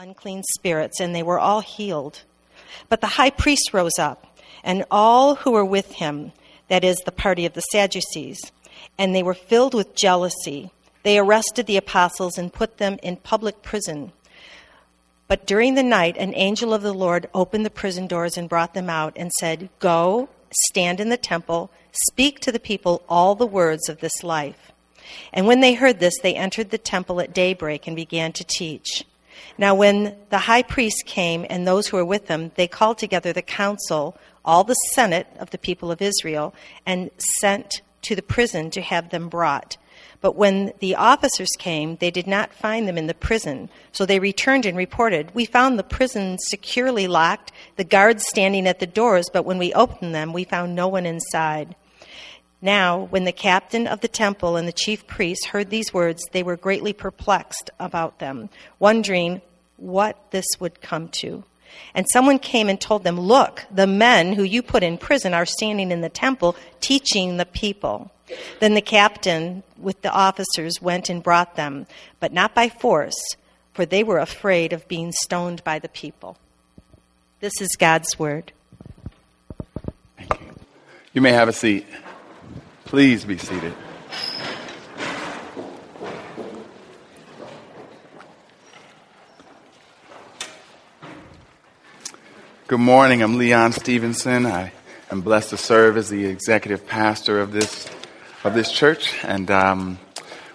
unclean spirits, and they were all healed. But the high priest rose up, and all who were with him, that is, the party of the Sadducees, and they were filled with jealousy. They arrested the apostles and put them in public prison. But during the night, an angel of the Lord opened the prison doors and brought them out and said, Go, stand in the temple, speak to the people all the words of this life. And when they heard this, they entered the temple at daybreak and began to teach. Now, when the high priest came and those who were with him, they called together the council, all the senate of the people of Israel, and sent to the prison to have them brought. But when the officers came, they did not find them in the prison. So they returned and reported, We found the prison securely locked, the guards standing at the doors, but when we opened them, we found no one inside. Now, when the captain of the temple and the chief priests heard these words, they were greatly perplexed about them, wondering what this would come to. And someone came and told them, Look, the men who you put in prison are standing in the temple teaching the people. Then the captain with the officers went and brought them, but not by force, for they were afraid of being stoned by the people. This is God's word. You may have a seat. Please be seated. Good morning. I'm Leon Stevenson. I am blessed to serve as the executive pastor of this of this church, and um,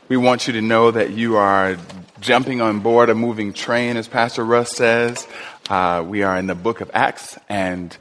we want you to know that you are jumping on board a moving train, as Pastor Russ says. Uh, we are in the book of Acts, and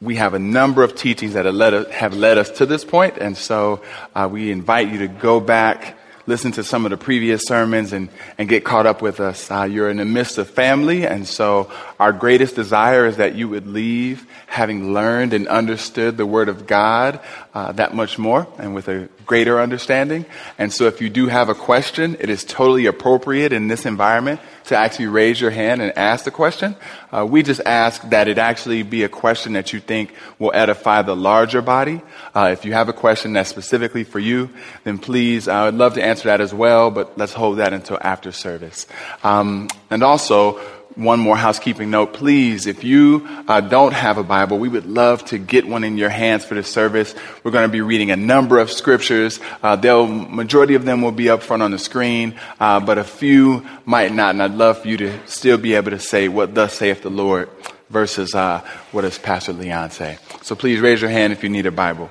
we have a number of teachings that have led us, have led us to this point, and so uh, we invite you to go back, listen to some of the previous sermons, and, and get caught up with us. Uh, you're in the midst of family, and so our greatest desire is that you would leave having learned and understood the Word of God uh, that much more and with a greater understanding. And so if you do have a question, it is totally appropriate in this environment to actually raise your hand and ask the question. Uh, we just ask that it actually be a question that you think will edify the larger body. Uh, if you have a question that's specifically for you, then please, I would love to answer that as well, but let's hold that until after service. Um, and also, one more housekeeping note. Please, if you uh, don't have a Bible, we would love to get one in your hands for this service. We're going to be reading a number of scriptures. Uh, they'll, majority of them will be up front on the screen, uh, but a few might not. And I'd love for you to still be able to say what thus saith the Lord versus uh, what does Pastor Leon say. So please raise your hand if you need a Bible.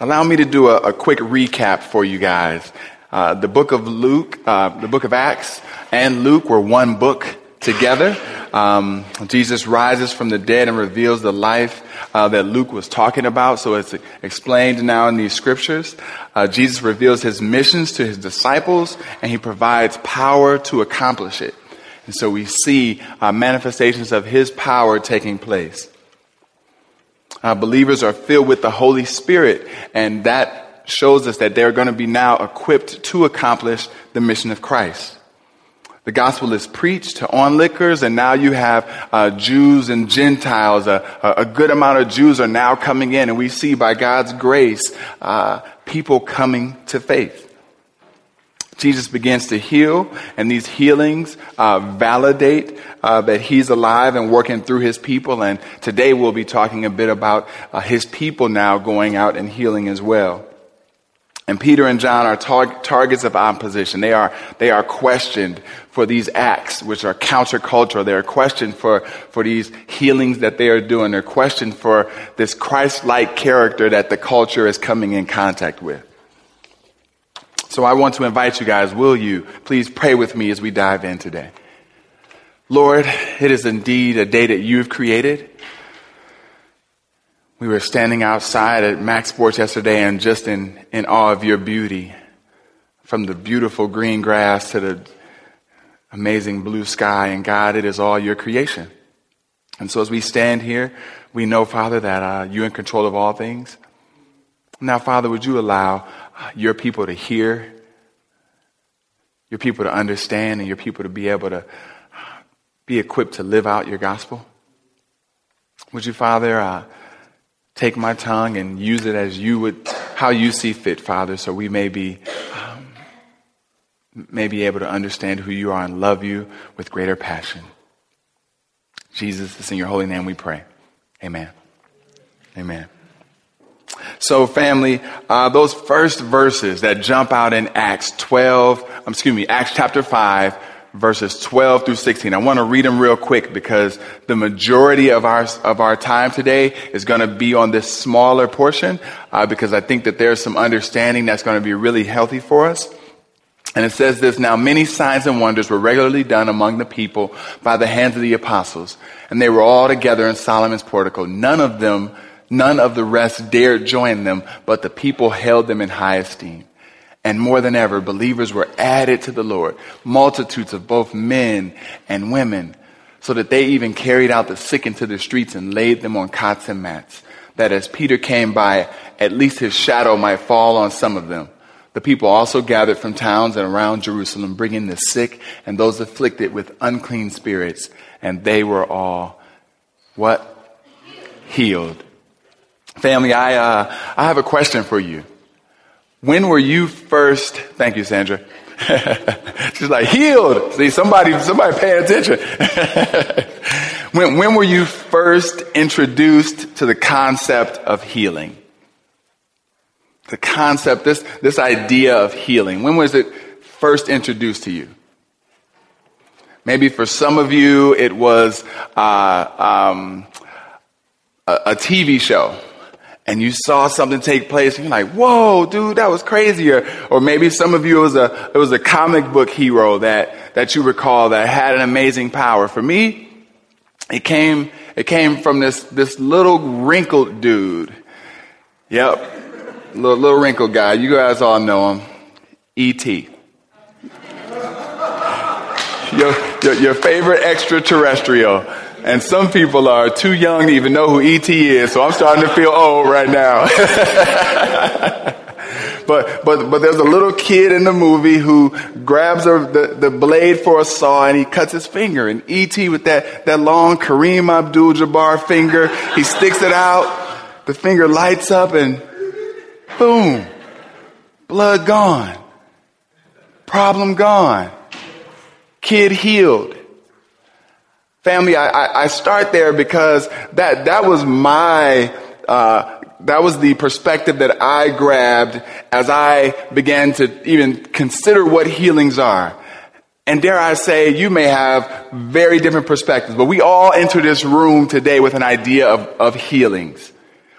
Allow me to do a, a quick recap for you guys. Uh, the book of Luke, uh, the book of Acts, and Luke were one book together. Um, Jesus rises from the dead and reveals the life uh, that Luke was talking about. So it's explained now in these scriptures. Uh, Jesus reveals his missions to his disciples and he provides power to accomplish it. And so we see uh, manifestations of his power taking place. Uh, believers are filled with the Holy Spirit, and that shows us that they're going to be now equipped to accomplish the mission of Christ. The gospel is preached to onlookers, and now you have uh, Jews and Gentiles. A, a, good amount of Jews are now coming in, and we see by God's grace uh, people coming to faith. Jesus begins to heal, and these healings uh, validate uh, that he's alive and working through his people. And today we'll be talking a bit about uh, his people now going out and healing as well. And Peter and John are tar- targets of opposition. They are, they are questioned for these acts, which are countercultural. They are questioned for, for these healings that they are doing. They're questioned for this Christ-like character that the culture is coming in contact with. So I want to invite you guys, will you please pray with me as we dive in today? Lord, it is indeed a day that you've created. We were standing outside at Max Sports yesterday and just in, in awe of your beauty. From the beautiful green grass to the amazing blue sky. And God, it is all your creation. And so as we stand here, we know, Father, that uh, you're in control of all things. Now, Father, would you allow uh, your people to hear, your people to understand, and your people to be able to be equipped to live out your gospel? Would you, Father, uh, take my tongue and use it as you would, how you see fit, Father, so we may be um, may be able to understand who you are and love you with greater passion. Jesus, it's in your holy name we pray. Amen. Amen. So, family, uh, those first verses that jump out in Acts 12, um, excuse me, Acts chapter 5, verses 12 through 16. I want to read them real quick because the majority of our, of our time today is going to be on this smaller portion uh, because I think that there's some understanding that's going to be really healthy for us. And it says this, now many signs and wonders were regularly done among the people by the hands of the apostles. And they were all together in Solomon's portico. None of them, none of the rest dared join them, but the people held them in high esteem. And more than ever, believers were added to the Lord, multitudes of both men and women, so that they even carried out the sick into the streets and laid them on cots and mats, that as Peter came by, at least his shadow might fall on some of them. The people also gathered from towns and around Jerusalem, bringing the sick and those afflicted with unclean spirits, and they were all what? Healed. Family, I, uh, I have a question for you. When were you first, thank you, Sandra. She's like, healed. See, somebody, somebody pay attention. when, when were you first introduced to the concept of healing? The concept, this, this idea of healing. When was it first introduced to you? Maybe for some of you, it was uh, um, a, a TV show and you saw something take place and you're like, whoa, dude, that was crazy. Or, or maybe some of you, it was a, it was a comic book hero that, that you recall that had an amazing power. For me, it came, it came from this, this little wrinkled dude. Yep. Little, little wrinkled guy. You guys all know him. E.T. Your, your, your favorite extraterrestrial. And some people are too young to even know who E.T. is, so I'm starting to feel old right now. but, but, but there's a little kid in the movie who grabs the, the blade for a saw and he cuts his finger. And E.T. with that, that long Kareem Abdul-Jabbar finger, he sticks it out, the finger lights up and boom, blood gone, problem gone, kid healed. Family, I, I, start there because that, that was my, uh, that was the perspective that I grabbed as I began to even consider what healings are. And dare I say, you may have very different perspectives, but we all enter this room today with an idea of, of healings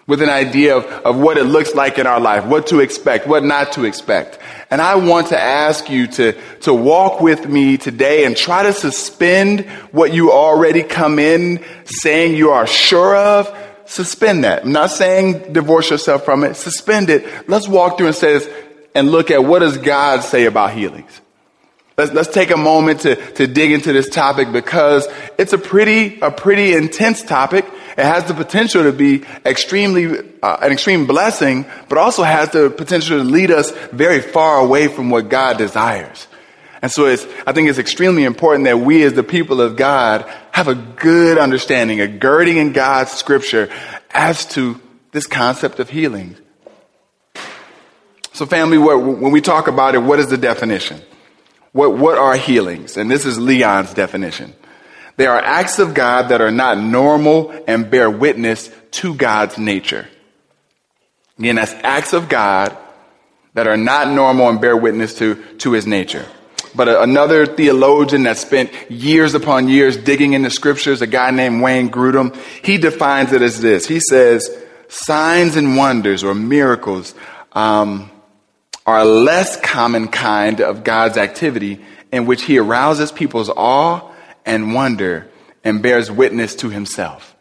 with an idea of, of what it looks like in our life, what to expect, what not to expect. And I want to ask you to, to walk with me today and try to suspend what you already come in saying you are sure of. Suspend that. I'm not saying divorce yourself from it. Suspend it. Let's walk through and says, and look at what does God say about healings. Let's, let's take a moment to, to dig into this topic because it's a pretty, a pretty intense topic. It has the potential to be extremely, uh, an extreme blessing, but also has the potential to lead us very far away from what God desires. And so it's, I think it's extremely important that we as the people of God have a good understanding, a girding in God's scripture as to this concept of healing. So family, when we talk about it, what is the definition? What, what are healings? And this is Leon's definition. They are acts of God that are not normal and bear witness to God's nature. Again, that's acts of God that are not normal and bear witness to, to his nature. But another theologian that spent years upon years digging into scriptures, a guy named Wayne Grudem, he defines it as this. He says, signs and wonders or miracles um, are a less common kind of God's activity in which he arouses people's awe and wonder and bears witness to himself.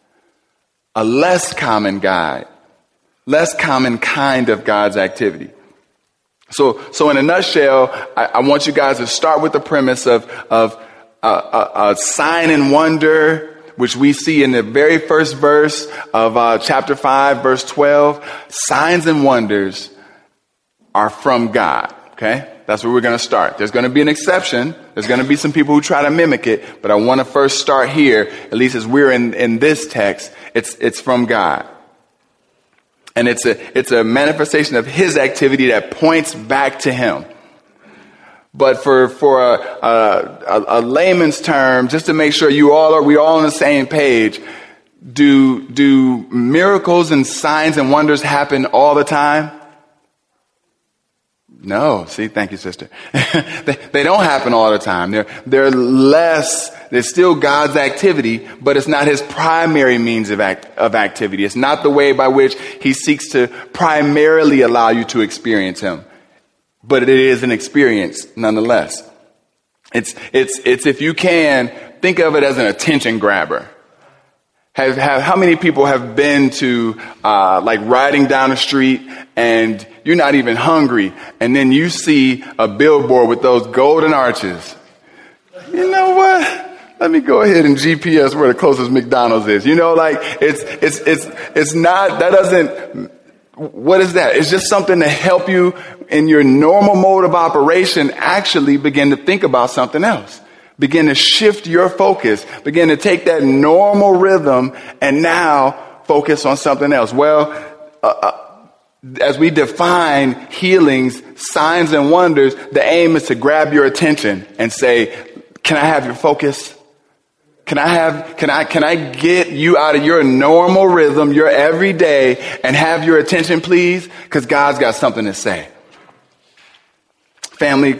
A less common guide, less common kind of God's activity. So, so in a nutshell, I, I want you guys to start with the premise of, of a, a, a sign and wonder, which we see in the very first verse of uh, chapter 5, verse 12. Signs and wonders are from God, okay? That's where we're going to start. There's going to be an exception. There's going to be some people who try to mimic it, but I want to first start here, at least as we're in, in this text. It's, it's from God. And it's a, it's a manifestation of His activity that points back to Him. But for, for a, a, a, layman's term, just to make sure you all are, we all on the same page, do, do miracles and signs and wonders happen all the time? No. See, thank you, sister. they, they, don't happen all the time. They're, they're less, they're still God's activity, but it's not his primary means of, act, of activity. It's not the way by which he seeks to primarily allow you to experience him. But it is an experience nonetheless. It's, it's, it's if you can, think of it as an attention grabber. Have, have, how many people have been to, uh, like riding down the street and you're not even hungry and then you see a billboard with those golden arches? You know what? Let me go ahead and GPS where the closest McDonald's is. You know, like it's, it's, it's, it's not, that doesn't, what is that? It's just something to help you in your normal mode of operation actually begin to think about something else. Begin to shift your focus. Begin to take that normal rhythm and now focus on something else. Well, uh, uh, as we define healings, signs, and wonders, the aim is to grab your attention and say, Can I have your focus? Can I have, can I, can I get you out of your normal rhythm, your everyday, and have your attention, please? Because God's got something to say. Family,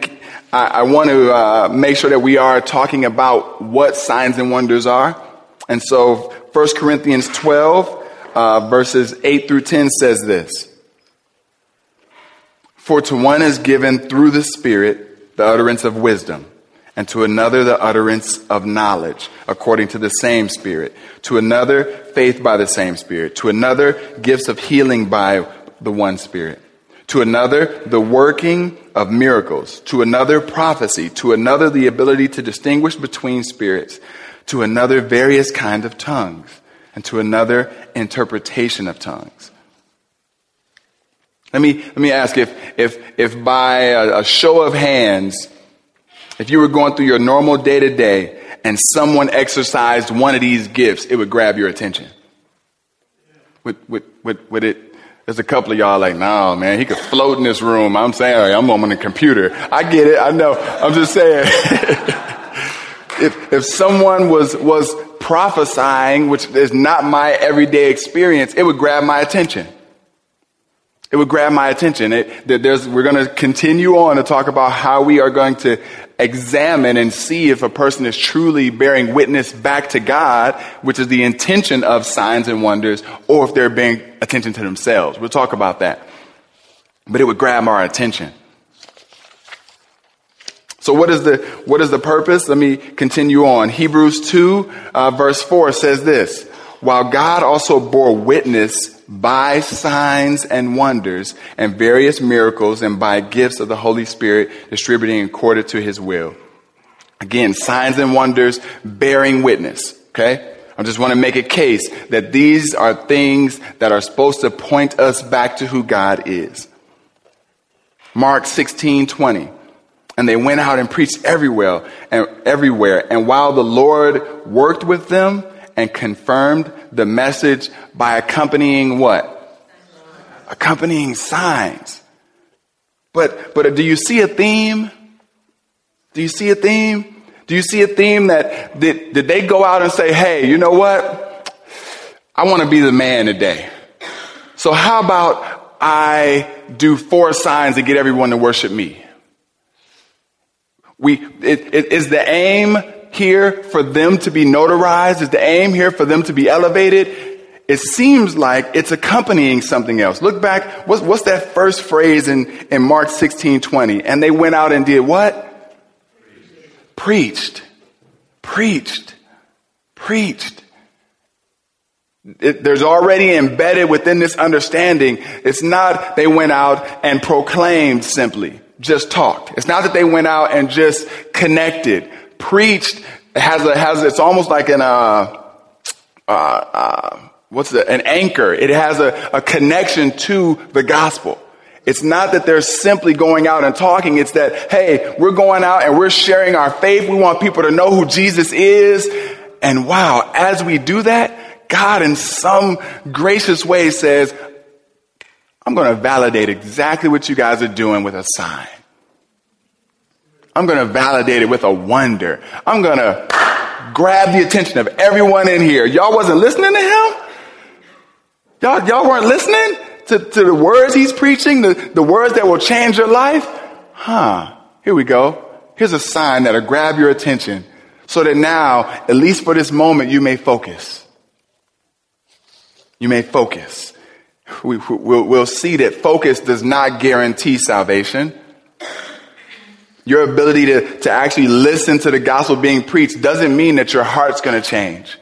I, I want to uh, make sure that we are talking about what signs and wonders are. And so 1 Corinthians 12, uh, verses 8 through 10 says this. For to one is given through the Spirit the utterance of wisdom, and to another the utterance of knowledge, according to the same Spirit, to another faith by the same Spirit, to another gifts of healing by the one Spirit to another the working of miracles, to another prophecy, to another the ability to distinguish between spirits, to another various kinds of tongues, and to another interpretation of tongues. Let me, let me ask if, if, if by a, a show of hands, if you were going through your normal day to day and someone exercised one of these gifts, it would grab your attention. Would, would, would, would it there's a couple of y'all like, no, man, he could float in this room. I'm saying, I'm on the computer. I get it. I know. I'm just saying. if, if someone was, was prophesying, which is not my everyday experience, it would grab my attention. It would grab my attention. It, we're going to continue on to talk about how we are going to examine and see if a person is truly bearing witness back to God, which is the intention of signs and wonders, or if they're bearing attention to themselves. We'll talk about that. But it would grab our attention. So what is the, what is the purpose? Let me continue on. Hebrews 2 uh, verse 4 says this, while God also bore witness by signs and wonders and various miracles and by gifts of the Holy Spirit distributing according to his will. Again, signs and wonders bearing witness. Okay? I just want to make a case that these are things that are supposed to point us back to who God is. Mark 16, 20. And they went out and preached everywhere and everywhere. And while the Lord worked with them and confirmed the message by accompanying what? Accompanying signs. But, but do you see a theme? Do you see a theme? Do you see a theme that did, did they go out and say, hey, you know what? I want to be the man today. So how about I do four signs to get everyone to worship me? We, it, it is the aim here for them to be notarized? Is the aim here for them to be elevated? It seems like it's accompanying something else. Look back, what's, what's that first phrase in, in Mark 16, 20? And they went out and did what? Preached. Preached. Preached. It, there's already embedded within this understanding. It's not they went out and proclaimed simply, just talked. It's not that they went out and just connected preached has a, has, it's almost like an, uh, uh, uh, what's the, an anchor. It has a, a connection to the gospel. It's not that they're simply going out and talking. It's that, hey, we're going out and we're sharing our faith. We want people to know who Jesus is. And wow, as we do that, God in some gracious way says, I'm going to validate exactly what you guys are doing with a sign. I'm going to validate it with a wonder. I'm going to grab the attention of everyone in here. Y'all wasn't listening to him? Y'all, y'all weren't listening to, to the words he's preaching, the, the words that will change your life? Huh. Here we go. Here's a sign that'll grab your attention so that now, at least for this moment, you may focus. You may focus. We, will we'll see that focus does not guarantee salvation. Your ability to, to actually listen to the gospel being preached doesn't mean that your heart's going to change.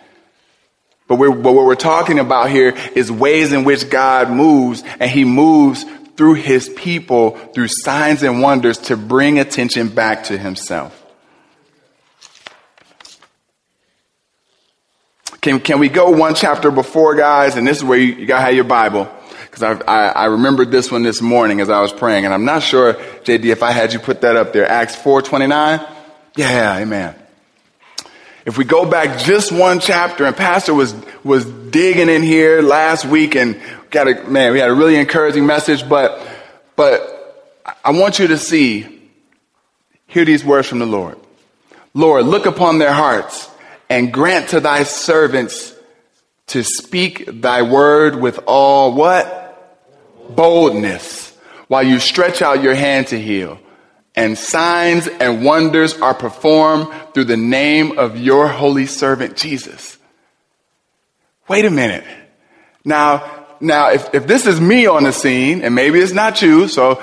But, but what we're talking about here is ways in which God moves, and He moves through His people through signs and wonders to bring attention back to Himself. Can, can we go one chapter before, guys? And this is where you, you gotta have your Bible. Because I, I, remembered this one this morning as I was praying. And I'm not sure, JD, if I had you put that up there. Acts 4.29? Yeah, amen. If we go back just one chapter, and Pastor was, was digging in here last week and got a, man, we had a really encouraging message, but, but I want you to see, hear these words from the Lord. Lord, look upon their hearts and grant to thy servants to speak thy word with all what? Boldness. While you stretch out your hand to heal. And signs and wonders are performed through the name of your holy servant Jesus. Wait a minute. Now, now, if, if this is me on the scene, and maybe it's not you, so,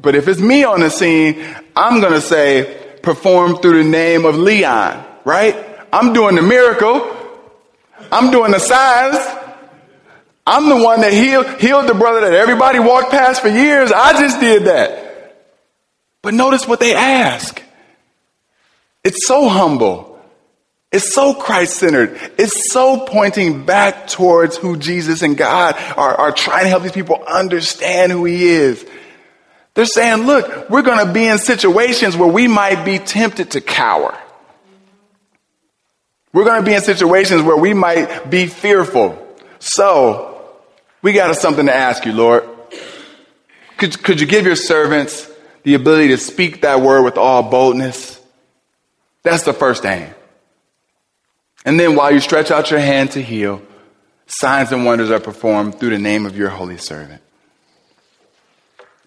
but if it's me on the scene, I'm gonna say, perform through the name of Leon, right? I'm doing the miracle. I'm doing the signs. I'm the one that healed, healed the brother that everybody walked past for years. I just did that. But notice what they ask. It's so humble. It's so Christ centered. It's so pointing back towards who Jesus and God are, are trying to help these people understand who He is. They're saying, look, we're going to be in situations where we might be tempted to cower. We're going to be in situations where we might be fearful. So, we got something to ask you, Lord. Could, could you give your servants the ability to speak that word with all boldness? That's the first aim. And then while you stretch out your hand to heal, signs and wonders are performed through the name of your holy servant.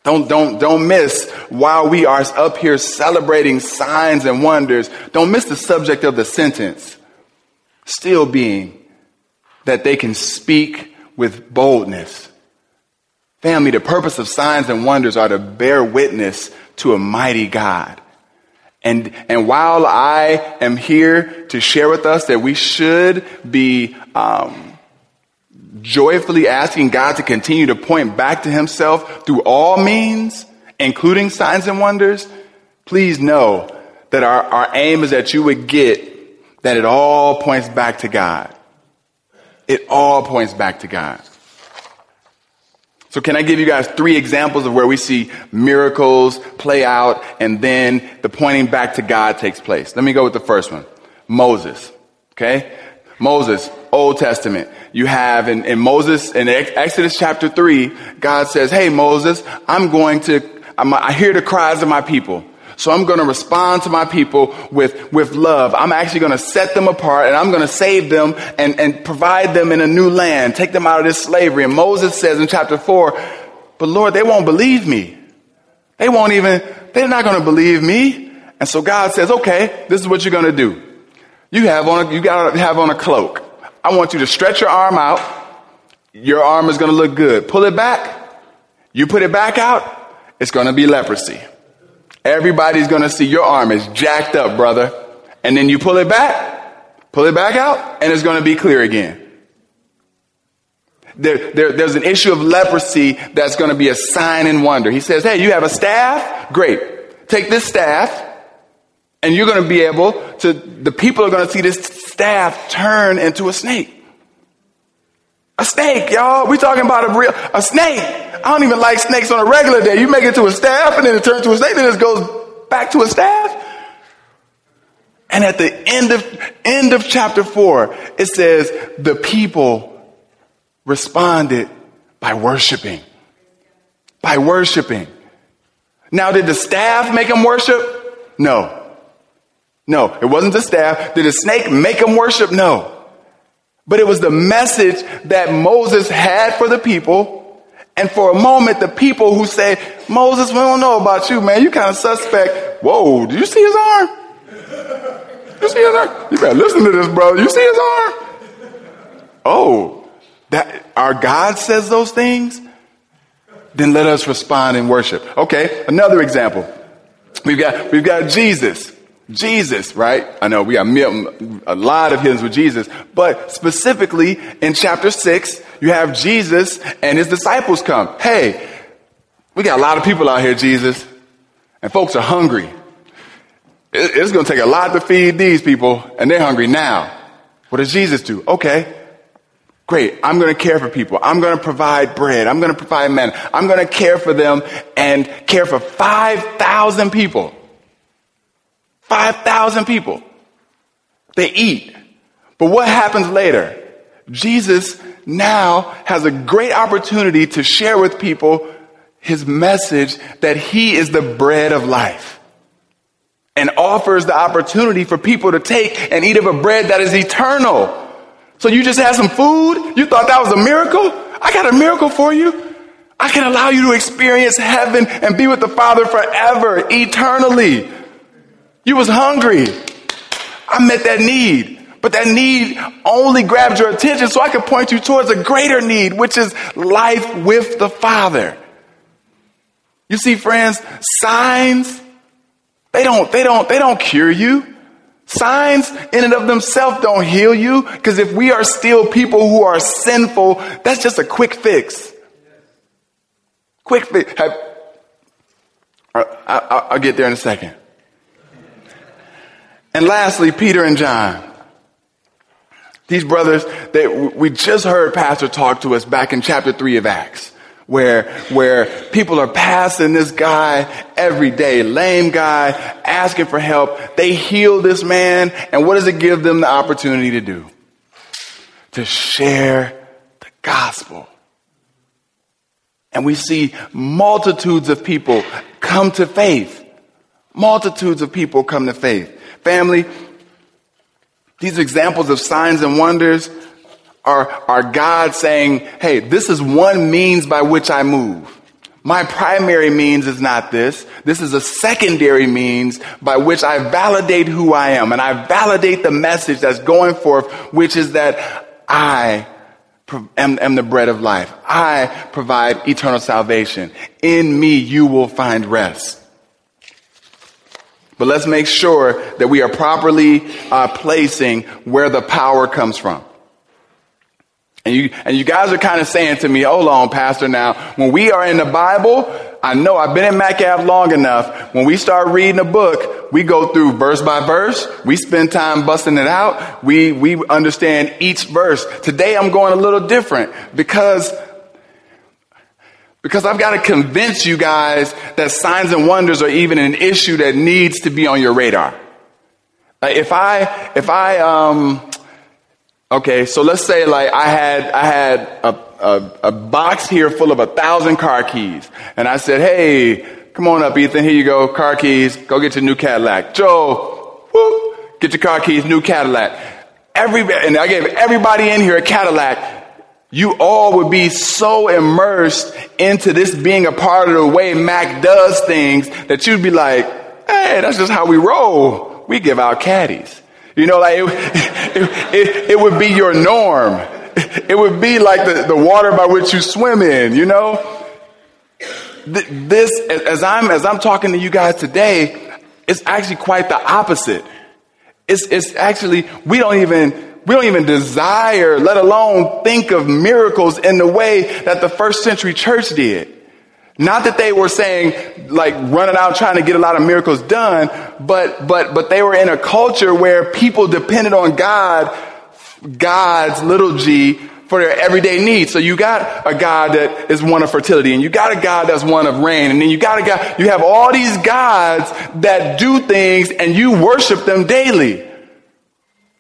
Don't, don't, don't miss while we are up here celebrating signs and wonders, don't miss the subject of the sentence still being that they can speak with boldness. Family, the purpose of signs and wonders are to bear witness to a mighty God. And, and while I am here to share with us that we should be um, joyfully asking God to continue to point back to Himself through all means, including signs and wonders, please know that our, our aim is that you would get that it all points back to God. It all points back to God. So can I give you guys three examples of where we see miracles play out and then the pointing back to God takes place? Let me go with the first one. Moses. Okay? Moses, Old Testament. You have in, in Moses, in Exodus chapter 3, God says, Hey Moses, I'm going to, I'm, I hear the cries of my people. So I'm going to respond to my people with, with love. I'm actually going to set them apart and I'm going to save them and, and provide them in a new land, take them out of this slavery. And Moses says in chapter four, but Lord, they won't believe me. They won't even, they're not going to believe me. And so God says, okay, this is what you're going to do. You have on, a, you got to have on a cloak. I want you to stretch your arm out. Your arm is going to look good. Pull it back. You put it back out. It's going to be leprosy. Everybody's going to see your arm is jacked up, brother. And then you pull it back, pull it back out, and it's going to be clear again. There, there, there's an issue of leprosy that's going to be a sign and wonder. He says, Hey, you have a staff? Great. Take this staff, and you're going to be able to, the people are going to see this staff turn into a snake. A snake, y'all. we talking about a real, a snake. I don't even like snakes on a regular day. You make it to a staff and then it turns to a snake, then it goes back to a staff. And at the end of, end of chapter four, it says the people responded by worshiping. By worshiping. Now, did the staff make them worship? No. No, it wasn't the staff. Did the snake make them worship? No. But it was the message that Moses had for the people. And for a moment, the people who say, Moses, we don't know about you, man. You kind of suspect. Whoa, do you see his arm? You see his arm? You better listen to this, brother. You see his arm? Oh, that our God says those things? Then let us respond in worship. Okay, another example. We've got, we've got Jesus. Jesus, right? I know we got a lot of hymns with Jesus, but specifically in chapter six, you have Jesus and his disciples come. Hey, we got a lot of people out here, Jesus, and folks are hungry. It's going to take a lot to feed these people, and they're hungry now. What does Jesus do? Okay, great. I'm going to care for people. I'm going to provide bread. I'm going to provide men. I'm going to care for them and care for 5,000 people. 5,000 people. They eat. But what happens later? Jesus now has a great opportunity to share with people his message that he is the bread of life and offers the opportunity for people to take and eat of a bread that is eternal. So you just had some food? You thought that was a miracle? I got a miracle for you. I can allow you to experience heaven and be with the Father forever, eternally. You was hungry. I met that need. But that need only grabbed your attention so I could point you towards a greater need, which is life with the Father. You see, friends, signs, they don't, they don't, they don't cure you. Signs in and of themselves don't heal you because if we are still people who are sinful, that's just a quick fix. Quick fix. I'll get there in a second. And lastly, Peter and John. These brothers that we just heard Pastor talk to us back in chapter three of Acts, where, where people are passing this guy every day, lame guy, asking for help. They heal this man. And what does it give them the opportunity to do? To share the gospel. And we see multitudes of people come to faith. Multitudes of people come to faith. Family, these examples of signs and wonders are, are God saying, hey, this is one means by which I move. My primary means is not this. This is a secondary means by which I validate who I am and I validate the message that's going forth, which is that I am, am the bread of life. I provide eternal salvation. In me, you will find rest. But let's make sure that we are properly uh, placing where the power comes from. And you, and you guys are kind of saying to me, hold on, Pastor, now, when we are in the Bible, I know I've been in Macab long enough. When we start reading a book, we go through verse by verse. We spend time busting it out. We, we understand each verse. Today I'm going a little different because because I've got to convince you guys that signs and wonders are even an issue that needs to be on your radar. Like if I, if I, um, okay, so let's say like I had, I had a, a, a box here full of a thousand car keys. And I said, hey, come on up, Ethan. Here you go. Car keys. Go get your new Cadillac. Joe, whoop, get your car keys, new Cadillac. Every, and I gave everybody in here a Cadillac you all would be so immersed into this being a part of the way Mac does things that you'd be like, hey, that's just how we roll. We give out caddies. You know, like it, it, it, it would be your norm. It would be like the, the water by which you swim in, you know? This, as I'm, as I'm talking to you guys today, it's actually quite the opposite. It's, it's actually, we don't even, we don't even desire, let alone think of miracles in the way that the first century church did. Not that they were saying, like, running out trying to get a lot of miracles done, but, but, but they were in a culture where people depended on God, God's little g, for their everyday needs. So you got a God that is one of fertility, and you got a God that's one of rain, and then you got a God, you have all these gods that do things, and you worship them daily.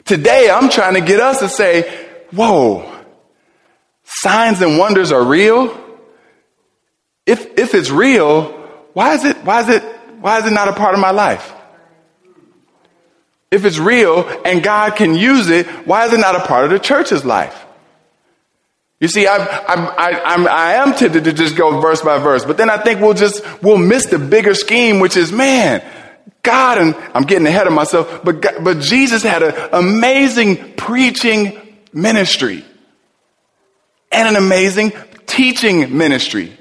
Today, I'm trying to get us to say, whoa, signs and wonders are real. If, if it's real, why is it, why is it, why is it not a part of my life? If it's real and God can use it, why is it not a part of the church's life? You see, I'm, I'm, I, I'm, I am tempted to just go verse by verse, but then I think we'll just, we'll miss the bigger scheme, which is, man, God, and I'm getting ahead of myself, but, God, but Jesus had an amazing preaching ministry and an amazing teaching ministry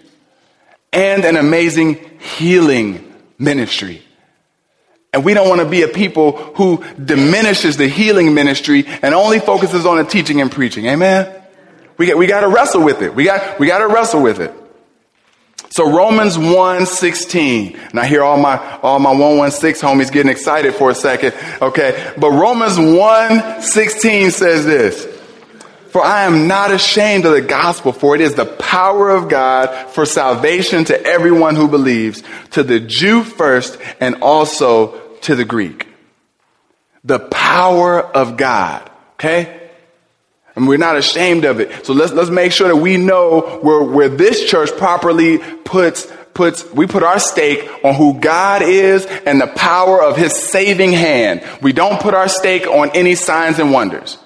and an amazing healing ministry. And we don't want to be a people who diminishes the healing ministry and only focuses on the teaching and preaching. Amen. We got, we got to wrestle with it. We got, we got to wrestle with it. So Romans 1, 16. And I hear all my, all my 116 homies getting excited for a second. Okay. But Romans 1, 16 says this. For I am not ashamed of the gospel, for it is the power of God for salvation to everyone who believes, to the Jew first and also to the Greek. The power of God. Okay? And we're not ashamed of it. So let's, let's make sure that we know where, where this church properly puts, puts, we put our stake on who God is and the power of his saving hand. We don't put our stake on any signs and wonders.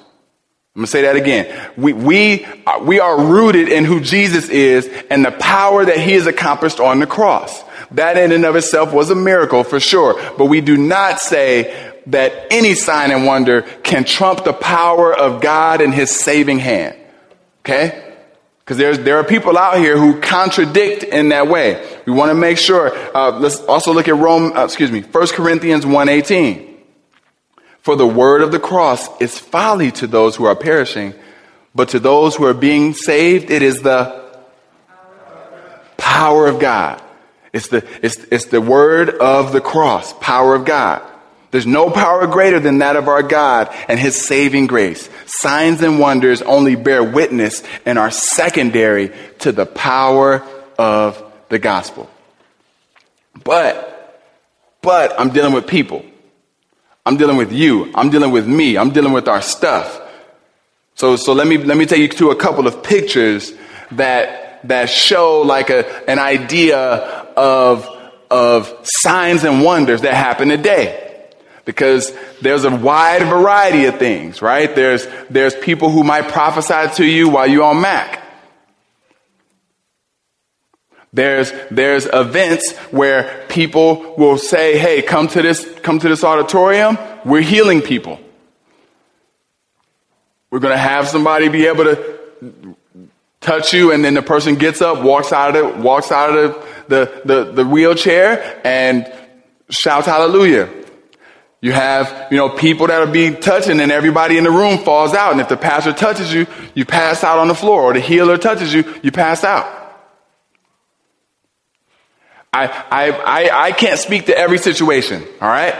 I'm gonna say that again. We, we, uh, we are rooted in who Jesus is and the power that he has accomplished on the cross. That in and of itself was a miracle for sure. But we do not say that any sign and wonder can trump the power of God and his saving hand. Okay? Because there's, there are people out here who contradict in that way. We want to make sure. Uh, let's also look at Rome, uh, excuse me, 1 Corinthians 1.18. For the word of the cross is folly to those who are perishing, but to those who are being saved, it is the power of God. It's the, it's, it's the word of the cross, power of God. There's no power greater than that of our God and His saving grace. Signs and wonders only bear witness and are secondary to the power of the gospel. But, but I'm dealing with people. I'm dealing with you. I'm dealing with me. I'm dealing with our stuff. So, so let me, let me take you to a couple of pictures that, that show like a, an idea of, of signs and wonders that happen today because there's a wide variety of things, right? There's, there's people who might prophesy to you while you're on Mac. There's, there's events where people will say, hey, come to this, come to this auditorium. We're healing people. We're going to have somebody be able to touch you and then the person gets up, walks out of the, walks out of the, the, the, the wheelchair and shouts hallelujah. You have, you know, people that are being touched and everybody in the room falls out. And if the pastor touches you, you pass out on the floor or the healer touches you, you pass out. I, I, I, I can't speak to every situation, all right?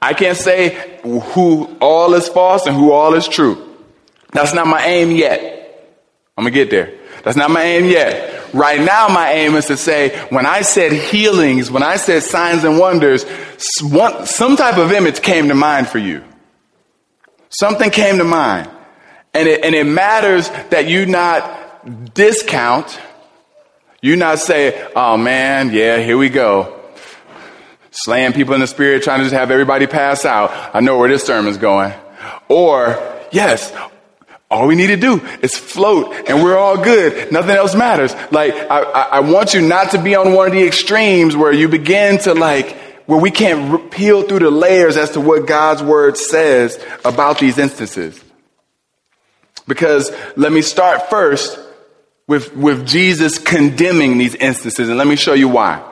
I can't say who all is false and who all is true. That's not my aim yet. I'm gonna get there. That's not my aim yet. Right now, my aim is to say, when I said healings, when I said signs and wonders, some type of image came to mind for you. Something came to mind. And it, and it matters that you not discount, you not say, oh man, yeah, here we go. Slaying people in the spirit, trying to just have everybody pass out. I know where this sermon's going. Or, yes, all we need to do is float and we're all good. Nothing else matters. Like, I, I, want you not to be on one of the extremes where you begin to like, where we can't peel through the layers as to what God's word says about these instances. Because let me start first with, with Jesus condemning these instances and let me show you why.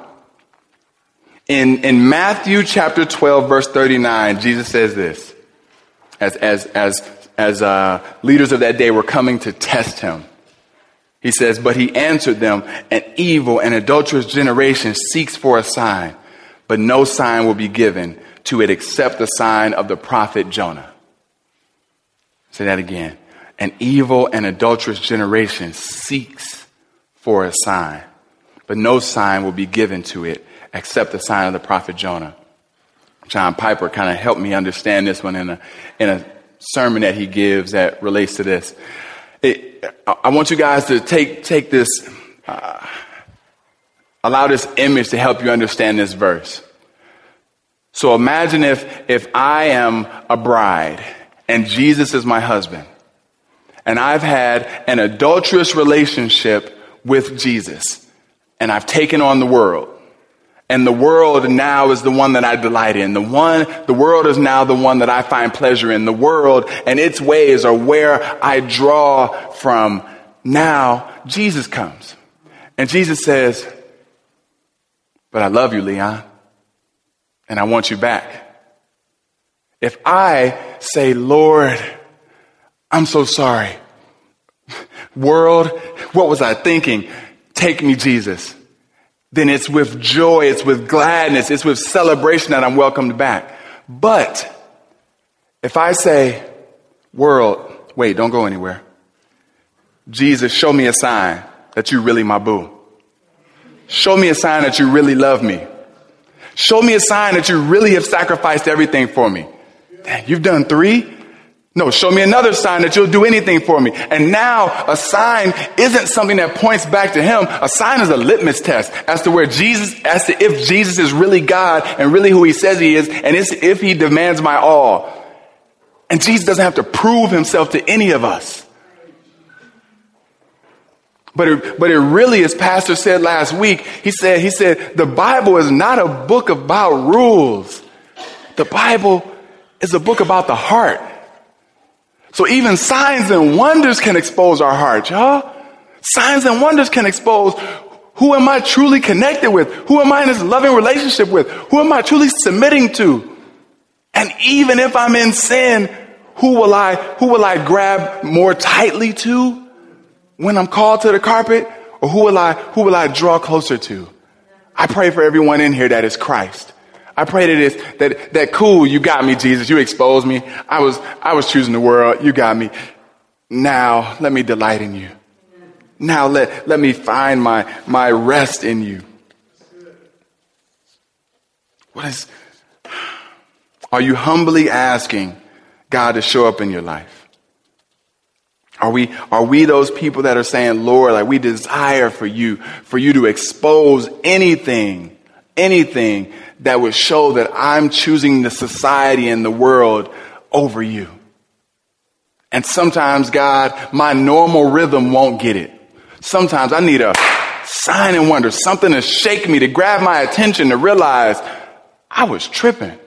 In, in Matthew chapter 12 verse 39, Jesus says this as, as, as as uh, leaders of that day were coming to test him. He says, But he answered them, An evil and adulterous generation seeks for a sign, but no sign will be given to it except the sign of the prophet Jonah. Say that again. An evil and adulterous generation seeks for a sign, but no sign will be given to it except the sign of the prophet Jonah. John Piper kind of helped me understand this one in a, in a sermon that he gives that relates to this. It, I want you guys to take, take this, uh, allow this image to help you understand this verse. So imagine if, if I am a bride and Jesus is my husband and I've had an adulterous relationship with Jesus and I've taken on the world. And the world now is the one that I delight in. The one, the world is now the one that I find pleasure in. The world and its ways are where I draw from. Now Jesus comes. And Jesus says, but I love you, Leon, and I want you back. If I say, Lord, I'm so sorry. World, what was I thinking? Take me, Jesus. Then it's with joy, it's with gladness, it's with celebration that I'm welcomed back. But if I say, world, wait, don't go anywhere. Jesus, show me a sign that you're really my boo. Show me a sign that you really love me. Show me a sign that you really have sacrificed everything for me. You've done three? No, show me another sign that you'll do anything for me. And now a sign isn't something that points back to him. A sign is a litmus test as to where Jesus, as to if Jesus is really God and really who he says he is, and if he demands my all. And Jesus doesn't have to prove himself to any of us. But it, but it really, as Pastor said last week, he said, he said, the Bible is not a book about rules. The Bible is a book about the heart. So even signs and wonders can expose our heart, y'all. Signs and wonders can expose who am I truly connected with? Who am I in this loving relationship with? Who am I truly submitting to? And even if I'm in sin, who will I, who will I grab more tightly to when I'm called to the carpet? Or who will I, who will I draw closer to? I pray for everyone in here that is Christ. I pray that it's, that, that cool, you got me, Jesus. You exposed me. I was, I was choosing the world. You got me. Now let me delight in you. Now let, let me find my, my rest in you. What is, are you humbly asking God to show up in your life? Are we, are we those people that are saying, Lord, like we desire for you, for you to expose anything, anything that would show that I'm choosing the society and the world over you. And sometimes, God, my normal rhythm won't get it. Sometimes I need a sign and wonder, something to shake me, to grab my attention, to realize I was tripping.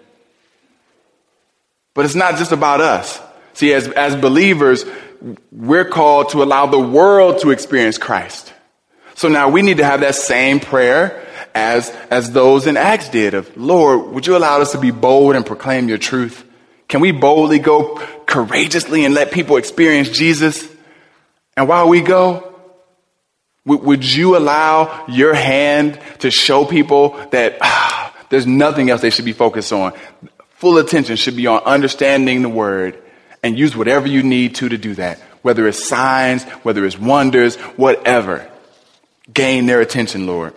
But it's not just about us. See, as, as believers, we're called to allow the world to experience Christ. So now we need to have that same prayer as, as those in Acts did of, Lord, would you allow us to be bold and proclaim your truth? Can we boldly go courageously and let people experience Jesus? And while we go, would you allow your hand to show people that ah, there's nothing else they should be focused on? Full attention should be on understanding the word and use whatever you need to to do that, whether it's signs, whether it's wonders, whatever. Gain their attention, Lord.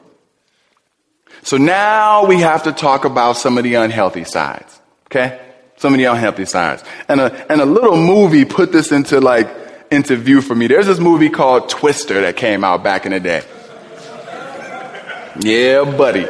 So now we have to talk about some of the unhealthy sides. Okay? Some of the unhealthy sides. And a, and a little movie put this into like, into view for me. There's this movie called Twister that came out back in the day. Yeah, buddy.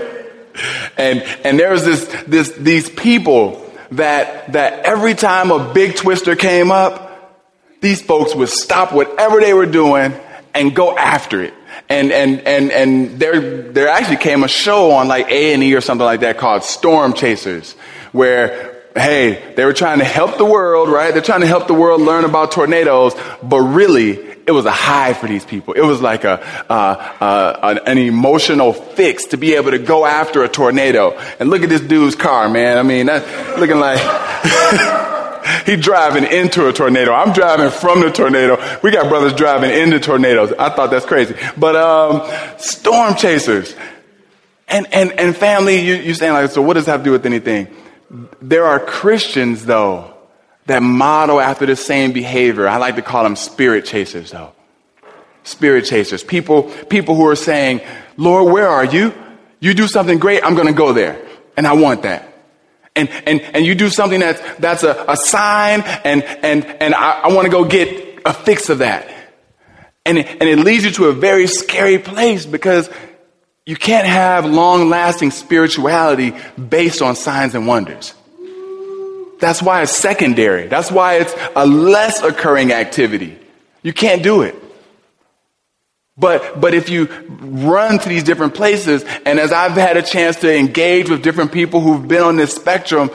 And, and there was this, this, these people that, that every time a big twister came up, these folks would stop whatever they were doing and go after it and and and and there there actually came a show on like A and E or something like that called Storm Chasers, where hey they were trying to help the world, right? They're trying to help the world learn about tornadoes, but really it was a high for these people. It was like a uh, uh, an, an emotional fix to be able to go after a tornado. And look at this dude's car, man. I mean, that's looking like. He driving into a tornado. I'm driving from the tornado. We got brothers driving into tornadoes. I thought that's crazy. But um, storm chasers. And, and, and family, you, you saying like, so what does that have to do with anything? There are Christians, though, that model after the same behavior. I like to call them spirit chasers, though. Spirit chasers. People, people who are saying, Lord, where are you? You do something great, I'm going to go there. And I want that and, and, and you do something that's, that's a, a sign and, and, and I, I want to go get a fix of that. And it, and it leads you to a very scary place because you can't have long lasting spirituality based on signs and wonders. That's why it's secondary. That's why it's a less occurring activity. You can't do it. But, but if you run to these different places, and as I've had a chance to engage with different people who've been on this spectrum,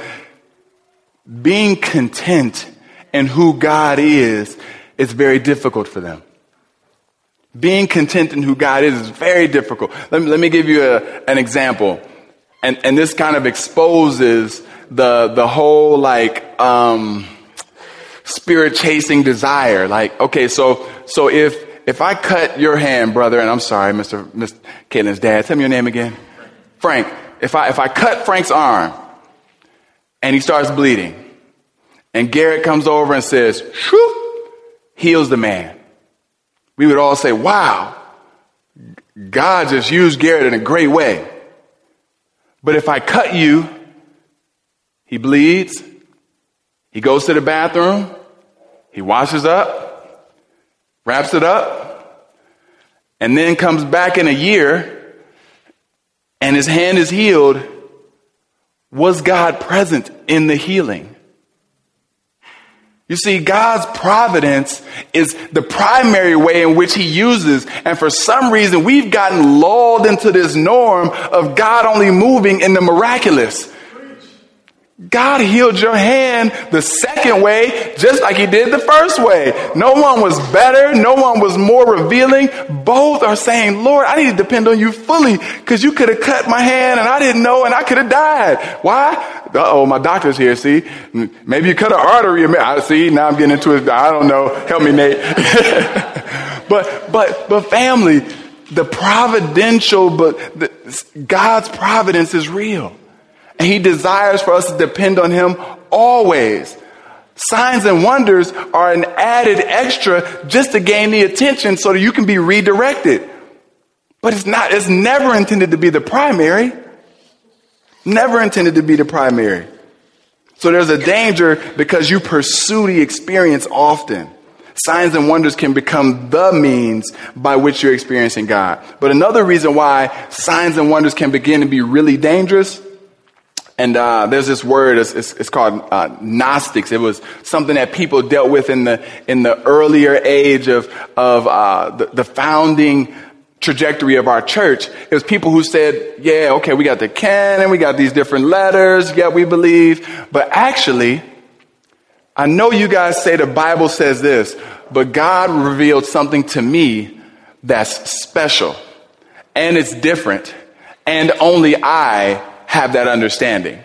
being content in who God is is very difficult for them. Being content in who God is is very difficult. Let me, let me give you a, an example. And, and this kind of exposes the, the whole like, um, spirit chasing desire. Like, okay, so, so if, if I cut your hand, brother, and I'm sorry, Mr. Mr. Caitlin's dad, tell me your name again. Frank. If I, if I cut Frank's arm and he starts bleeding and Garrett comes over and says, shoo, heals the man we would all say, wow, God just used Garrett in a great way. But if I cut you, he bleeds, he goes to the bathroom, he washes up, wraps it up, and then comes back in a year and his hand is healed. Was God present in the healing? You see, God's providence is the primary way in which He uses. And for some reason, we've gotten lulled into this norm of God only moving in the miraculous. God healed your hand the second way, just like He did the first way. No one was better. No one was more revealing. Both are saying, Lord, I need to depend on you fully because you could have cut my hand and I didn't know and I could have died. Why? oh, my doctor's here. See, maybe you cut an artery. I see. Now I'm getting into it. I don't know. Help me, Nate. but, but, but family, the providential, but the, God's providence is real. And he desires for us to depend on him always. Signs and wonders are an added extra just to gain the attention so that you can be redirected. But it's not, it's never intended to be the primary. Never intended to be the primary. So there's a danger because you pursue the experience often. Signs and wonders can become the means by which you're experiencing God. But another reason why signs and wonders can begin to be really dangerous and uh, there's this word, it's, it's, it's called uh, Gnostics. It was something that people dealt with in the, in the earlier age of, of uh, the, the founding trajectory of our church. It was people who said, yeah, okay, we got the canon, we got these different letters, yeah, we believe. But actually, I know you guys say the Bible says this, but God revealed something to me that's special and it's different and only I have that understanding.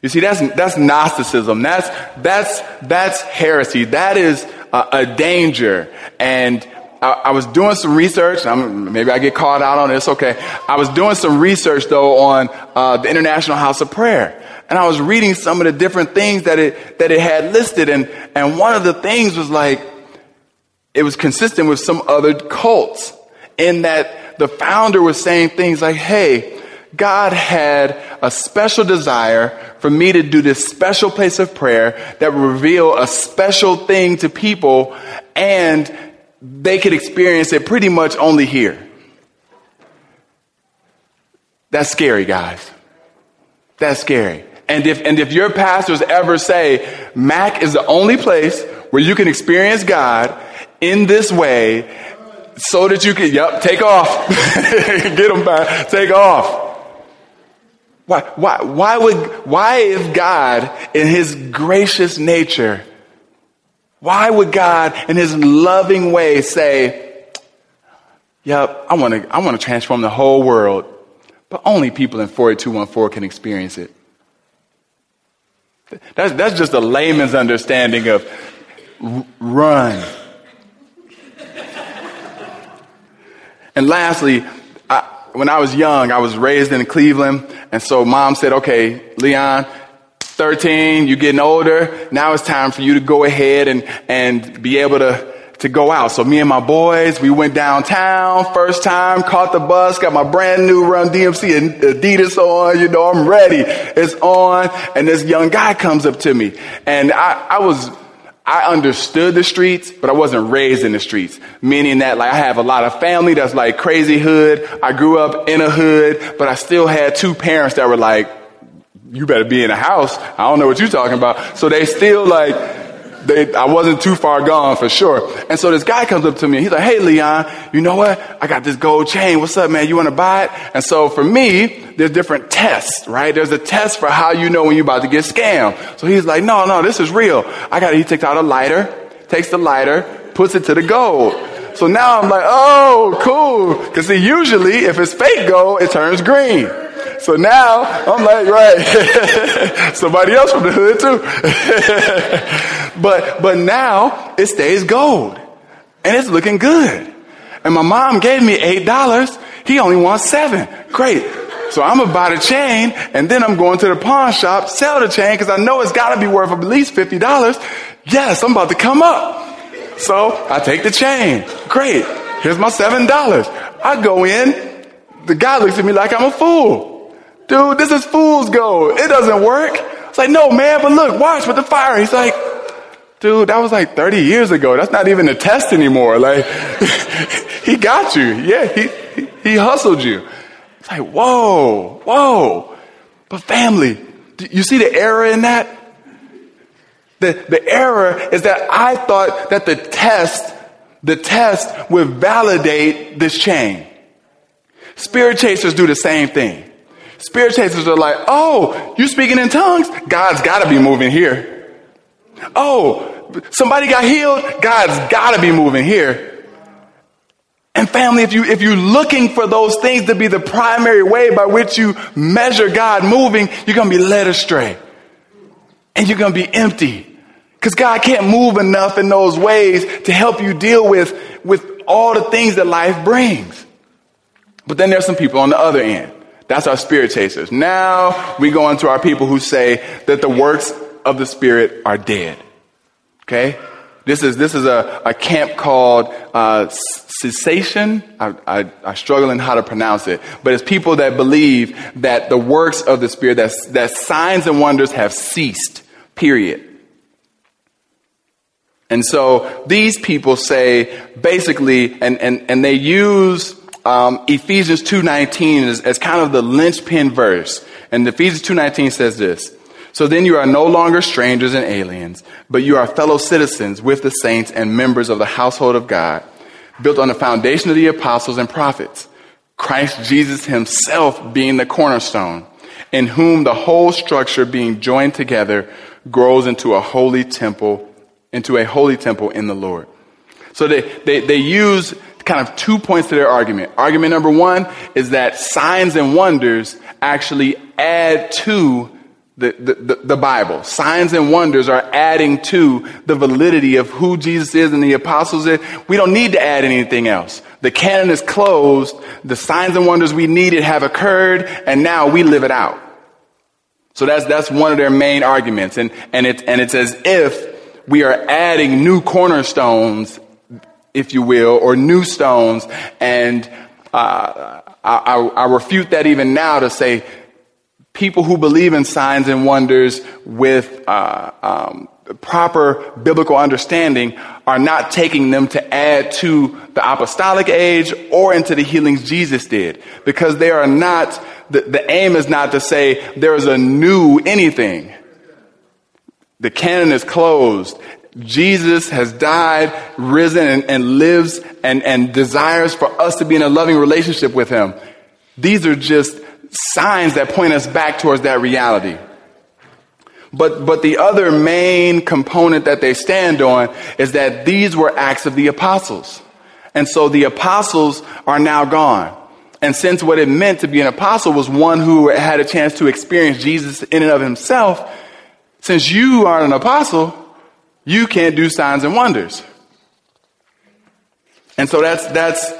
You see, that's, that's Gnosticism. That's, that's, that's heresy. That is a, a danger. And I, I, was doing some research. I'm, maybe I get called out on this. Okay. I was doing some research though on uh, the International House of Prayer. And I was reading some of the different things that it, that it had listed. And, and one of the things was like, it was consistent with some other cults in that the founder was saying things like, hey, God had a special desire for me to do this special place of prayer that would reveal a special thing to people and they could experience it pretty much only here. That's scary, guys. That's scary. And if, and if your pastors ever say, Mac is the only place where you can experience God in this way so that you can, yep, take off. Get them back. Take off. Why, why, why would, why if God in his gracious nature, why would God in his loving way say, yep, I want to, I want to transform the whole world, but only people in 48214 can experience it. That's, that's just a layman's understanding of run. and lastly, when I was young, I was raised in Cleveland. And so mom said, okay, Leon, 13, you're getting older. Now it's time for you to go ahead and, and be able to, to go out. So me and my boys, we went downtown first time, caught the bus, got my brand new Run DMC and Adidas on, you know, I'm ready. It's on. And this young guy comes up to me and I, I was, I understood the streets, but I wasn't raised in the streets. Meaning that like I have a lot of family that's like crazy hood. I grew up in a hood, but I still had two parents that were like, you better be in a house. I don't know what you're talking about. So they still like, they, I wasn't too far gone for sure. And so this guy comes up to me and he's like, Hey, Leon, you know what? I got this gold chain. What's up, man? You want to buy it? And so for me, there's different tests, right? There's a test for how you know when you're about to get scammed. So he's like, no, no, this is real. I got it. He takes out a lighter, takes the lighter, puts it to the gold. So now I'm like, oh, cool. Cause see, usually if it's fake gold, it turns green. So now I'm like, right, somebody else from the hood too. but, but now it stays gold and it's looking good. And my mom gave me $8. He only wants seven. Great. So I'm gonna buy the chain and then I'm going to the pawn shop, sell the chain because I know it's gotta be worth at least $50. Yes, I'm about to come up. So I take the chain. Great. Here's my $7. I go in. The guy looks at me like I'm a fool. Dude, this is fool's gold. It doesn't work. It's like, no, man, but look, watch with the fire. He's like, dude, that was like 30 years ago. That's not even a test anymore. Like, he got you. Yeah, he, he, hustled you. It's like, whoa, whoa. But family, you see the error in that? The, the error is that I thought that the test, the test would validate this chain. Spirit chasers do the same thing. Spirit chasers are like, oh, you speaking in tongues? God's gotta be moving here. Oh, somebody got healed? God's gotta be moving here. And family, if you, if you're looking for those things to be the primary way by which you measure God moving, you're to be led astray. And you're to be empty. Because God can't move enough in those ways to help you deal with, with all the things that life brings. But then there's some people on the other end. That's our spirit chasers. Now we go into our people who say that the works of the spirit are dead. Okay? This is, this is a, a camp called uh, cessation. I, I, I, struggle in how to pronounce it. But it's people that believe that the works of the Spirit, that, that signs and wonders have ceased, period. And so these people say basically, and, and, and they use um, Ephesians 2.19 as, as kind of the linchpin verse. And Ephesians 2.19 says this. So then you are no longer strangers and aliens, but you are fellow citizens with the saints and members of the household of God, built on the foundation of the apostles and prophets, Christ Jesus himself being the cornerstone, in whom the whole structure being joined together grows into a holy temple, into a holy temple in the Lord. So they, they, they use kind of two points to their argument. Argument number one is that signs and wonders actually add to the, the, the, Bible. Signs and wonders are adding to the validity of who Jesus is and the apostles is. We don't need to add anything else. The canon is closed. The signs and wonders we needed have occurred and now we live it out. So that's, that's one of their main arguments. And, and it's, and it's as if we are adding new cornerstones, if you will, or new stones. And, uh, I, I, I refute that even now to say people who believe in signs and wonders with uh, um, proper biblical understanding are not taking them to add to the apostolic age or into the healings Jesus did. Because they are not, the, the aim is not to say there is a new anything. The canon is closed. Jesus has died, risen, and, and lives and, and desires for us to be in a loving relationship with him. These are just signs that point us back towards that reality. But, but the other main component that they stand on is that these were acts of the apostles. And so the apostles are now gone. And since what it meant to be an apostle was one who had a chance to experience Jesus in and of himself, since you are an apostle, you can't do signs and wonders. And so that's, that's,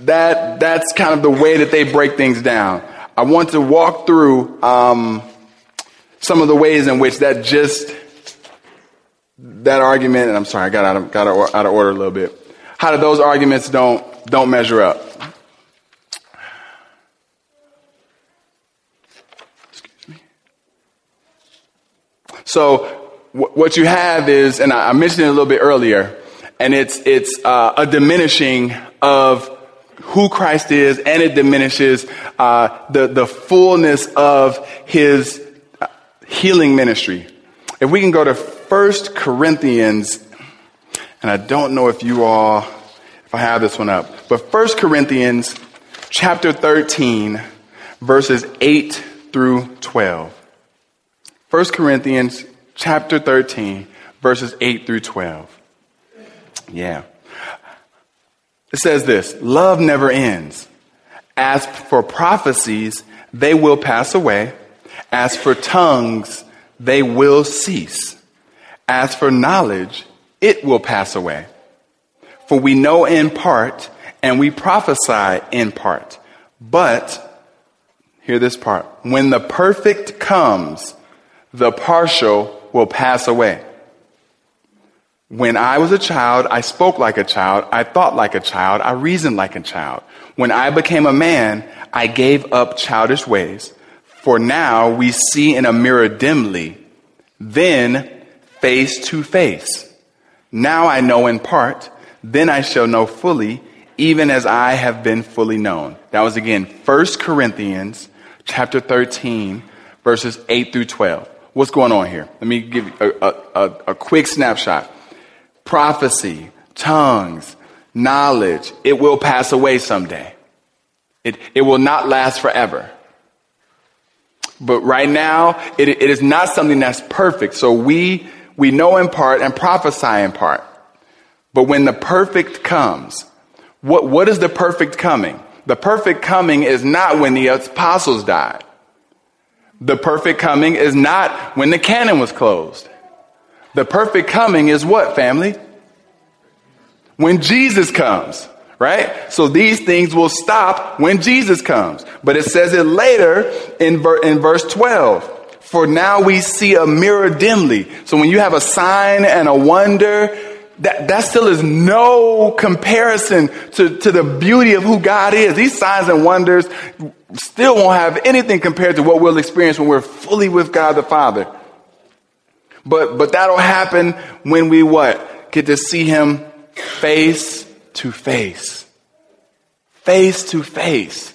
that, that's kind of the way that they break things down. I want to walk through um, some of the ways in which that just that argument, and I'm sorry, I got out of, got out of order a little bit. How do those arguments don't don't measure up? Excuse me. So what you have is, and I, mentioned it a little bit earlier, and it's, it's uh, a diminishing of who Christ is, and it diminishes uh, the, the fullness of his uh, healing ministry. If we can go to 1 Corinthians, and I don't know if you all, if I have this one up, but 1 Corinthians chapter 13, verses 8 through 12. 1 Corinthians chapter 13, verses 8 through 12. Yeah. It says this Love never ends. As for prophecies, they will pass away. As for tongues, they will cease. As for knowledge, it will pass away. For we know in part and we prophesy in part. But, hear this part, when the perfect comes, the partial will pass away. When I was a child, I spoke like a child, I thought like a child, I reasoned like a child. When I became a man, I gave up childish ways. For now we see in a mirror dimly, then face to face. Now I know in part, then I shall know fully, even as I have been fully known. That was again 1 Corinthians chapter 13, verses 8 through 12. What's going on here? Let me give you a, a, a, quick snapshot prophecy, tongues, knowledge, it will pass away someday. It, it will not last forever. But right now, it, it is not something that's perfect. So we, we know in part and prophesy in part. But when the perfect comes, what, what is the perfect coming? The perfect coming is not when the apostles died. The perfect coming is not when the canon was closed. The perfect coming is what, family? When Jesus comes, right? So these things will stop when Jesus comes. But it says it later in, ver- in verse 12. For now we see a mirror dimly. So when you have a sign and a wonder, that, that still is no comparison to, to the beauty of who God is. These signs and wonders still won't have anything compared to what we'll experience when we're fully with God the Father. But, but that'll happen when we what? Get to see him face to face. Face to face.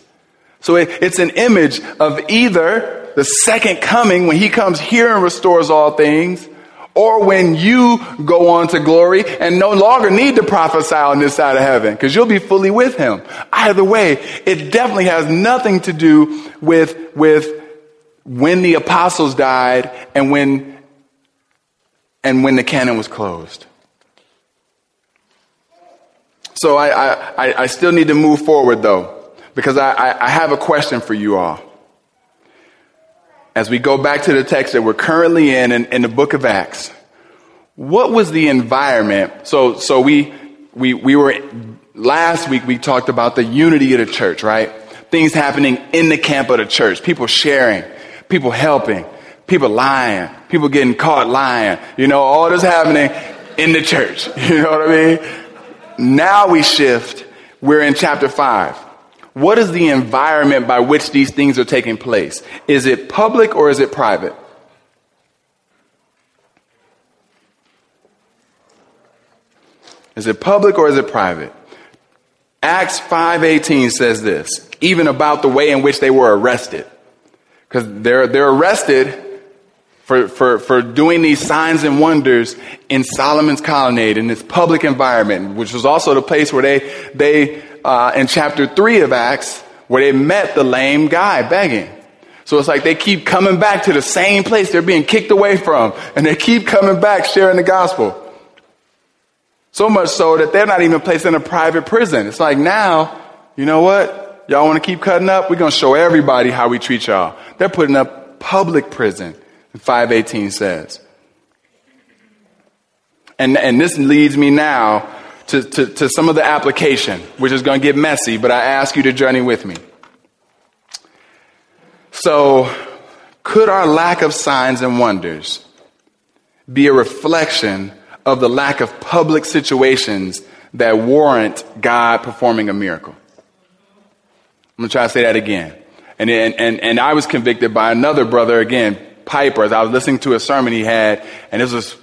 So it, it's an image of either the second coming when he comes here and restores all things, or when you go on to glory and no longer need to prophesy on this side of heaven because you'll be fully with him. Either way, it definitely has nothing to do with, with when the apostles died and when and when the canon was closed. So I, I, I still need to move forward though, because I, I have a question for you all. As we go back to the text that we're currently in, in, in the book of Acts, what was the environment? So, so we, we, we were, last week we talked about the unity of the church, right? Things happening in the camp of the church, people sharing, people helping, people lying, people getting caught lying. You know, all this happening in the church. You know what I mean? Now we shift. We're in chapter five. What is the environment by which these things are taking place? Is it public or is it private? Is it public or is it private? Acts 5:18 says this, even about the way in which they were arrested. Cuz they're they're arrested for, for, for doing these signs and wonders in Solomon's colonnade, in this public environment, which was also the place where they, they uh, in chapter 3 of Acts, where they met the lame guy begging. So it's like they keep coming back to the same place they're being kicked away from, and they keep coming back sharing the gospel. So much so that they're not even placed in a private prison. It's like now, you know what? Y'all want to keep cutting up? We're going to show everybody how we treat y'all. They're putting up public prison. 518 says. And, and this leads me now to, to, to some of the application, which is going to get messy, but I ask you to journey with me. So, could our lack of signs and wonders be a reflection of the lack of public situations that warrant God performing a miracle? I'm going to try to say that again. And, and, and, and I was convicted by another brother again Piper as I was listening to a sermon he had, and this was,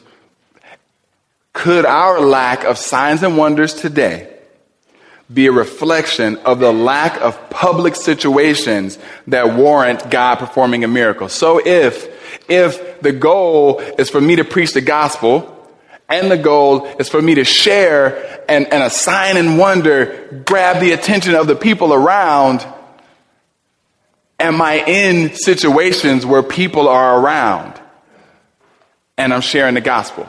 could our lack of signs and wonders today be a reflection of the lack of public situations that warrant God performing a miracle? So if, if the goal is for me to preach the gospel, and the goal is for me to share and, and a sign and wonder grab the attention of the people around, am I in situations where people are around and I'm sharing the gospel?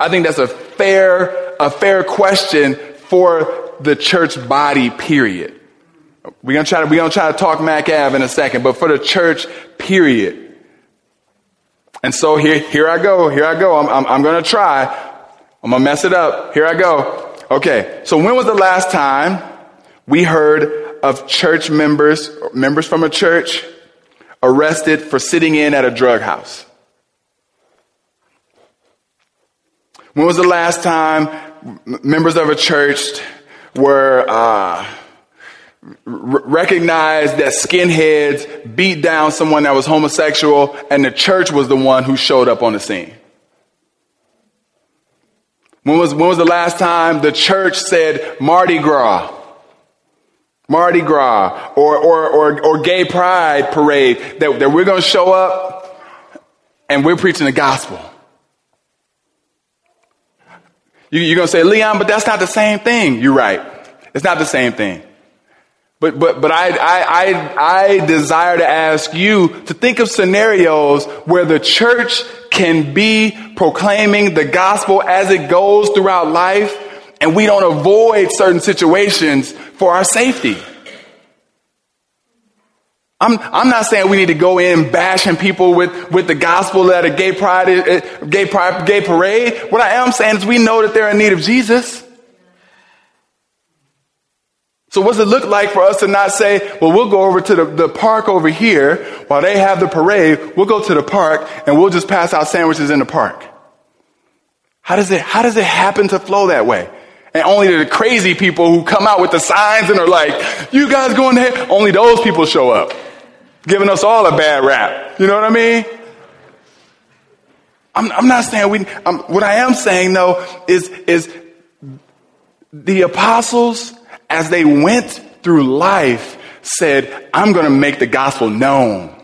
I think that's a fair, a fair question for the church body, period. We're gonna try to, we're gonna try to talk Mack Ave in a second, but for the church, period. And so here, here I go, here I go. I'm, I'm, I'm gonna try. I'm gonna mess it up. Here I go. Okay. So when was the last time we heard of church members, members from a church, arrested for sitting in at a drug house? When was the last time members of a church were uh, recognized that skinheads beat down someone that was homosexual and the church was the one who showed up on the scene? When was, when was the last time the church said Mardi Gras? Mardi Gras or, or, or, or gay pride parade that, that we're going to show up and we're preaching the gospel. You, you're going to say, Leon, but that's not the same thing. You're right. It's not the same thing. But, but, but I, I, I, I desire to ask you to think of scenarios where the church can be proclaiming the gospel as it goes throughout life and we don't avoid certain situations for our safety. I'm, I'm not saying we need to go in bashing people with, with the gospel at a gay pride, uh, gay pride, gay parade. What I am saying is we know that they're in need of Jesus. So what's it look like for us to not say, well, we'll go over to the, the park over here while they have the parade. We'll go to the park and we'll just pass out sandwiches in the park. How does it, how does it happen to flow that way? And only the crazy people who come out with the signs and are like, you guys going there? Only those people show up, giving us all a bad rap. You know what I mean? I'm, I'm not saying we, I'm, what I am saying though is, is the apostles, as they went through life, said, I'm going to make the gospel known.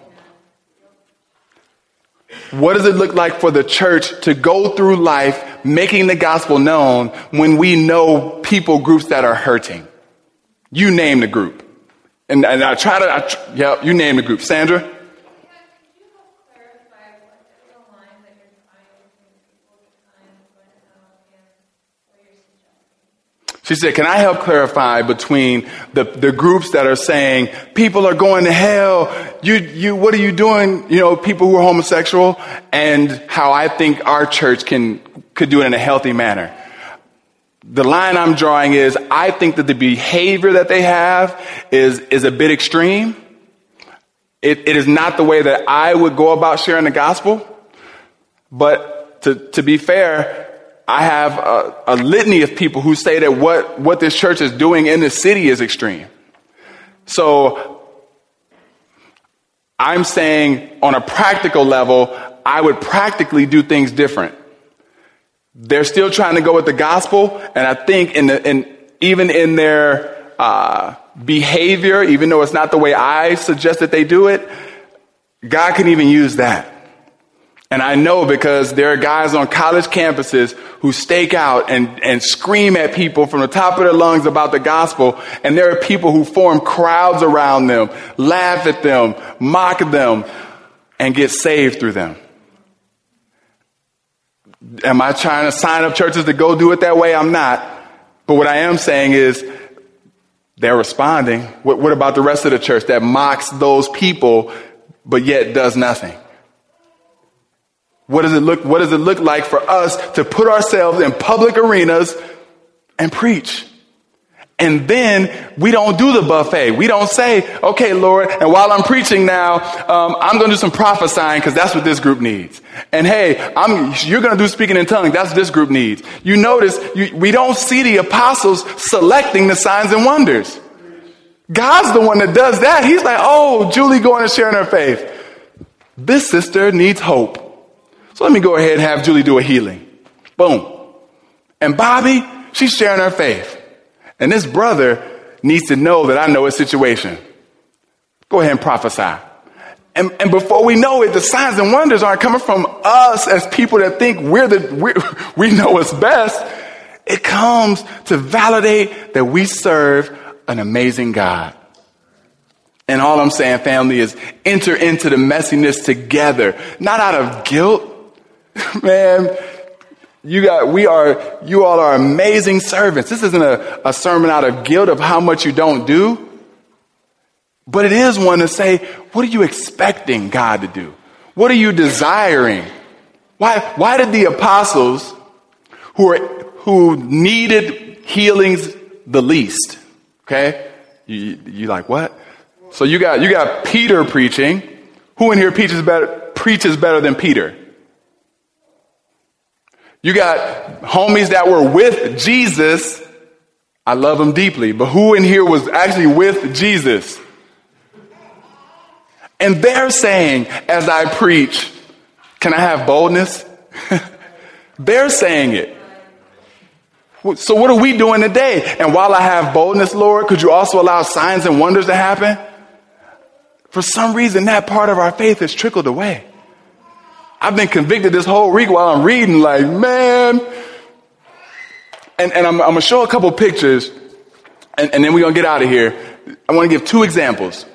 What does it look like for the church to go through life making the gospel known when we know people groups that are hurting? You name the group. And, and I try to, I tr- yeah, you name the group. Sandra? She said, Can I help clarify between the, the groups that are saying people are going to hell? You, you, what are you doing? You know, people who are homosexual and how I think our church can, could do it in a healthy manner. The line I'm drawing is I think that the behavior that they have is, is a bit extreme. It, it is not the way that I would go about sharing the gospel. But to, to be fair, I have a, a, litany of people who say that what, what this church is doing in the city is extreme. So I'm saying on a practical level, I would practically do things different. They're still trying to go with the gospel, and I think in the, in, even in their uh, behavior, even though it's not the way I suggest that they do it, God can even use that. And I know because there are guys on college campuses who stake out and, and scream at people from the top of their lungs about the gospel. And there are people who form crowds around them, laugh at them, mock them, and get saved through them. Am I trying to sign up churches to go do it that way? I'm not. But what I am saying is they're responding. What, what about the rest of the church that mocks those people but yet does nothing? What does it look, what does it look like for us to put ourselves in public arenas and preach? And then we don't do the buffet. We don't say, okay, Lord, and while I'm preaching now, um, I'm going to do some prophesying because that's what this group needs. And hey, I'm, you're going to do speaking in tongues. That's what this group needs. You notice you, we don't see the apostles selecting the signs and wonders. God's the one that does that. He's like, oh, Julie going and sharing her faith. this sister needs hope. So let me go ahead and have Julie do a healing. Boom. And Bobby, she's sharing her faith. And this brother needs to know that I know his situation. Go ahead and prophesy. And, and before we know it, the signs and wonders aren't coming from us as people that think we're the, we're, we know what's best. It comes to validate that we serve an amazing God. And all I'm saying, family, is enter into the messiness together, not out of guilt. Man, you got, we are, you all are amazing servants. This isn't a, a sermon out of guilt of how much you don't do. But it is one to say, what are you expecting God to do? What are you desiring? Why, why did the apostles who are, who needed healings the least, okay? You, you like what? So you got, you got Peter preaching. Who in here preaches better, preaches better than Peter? You got homies that were with Jesus. I love them deeply, but who in here was actually with Jesus? And they're saying, as I preach, can I have boldness? they're saying it. So what are we doing today? And while I have boldness, Lord, could you also allow signs and wonders to happen? For some reason, that part of our faith has trickled away. I've been convicted this whole week while I'm reading, like, man. And, and I'm, I'm going to show a couple pictures, and, and then we're going to get out of here. I want to give two examples.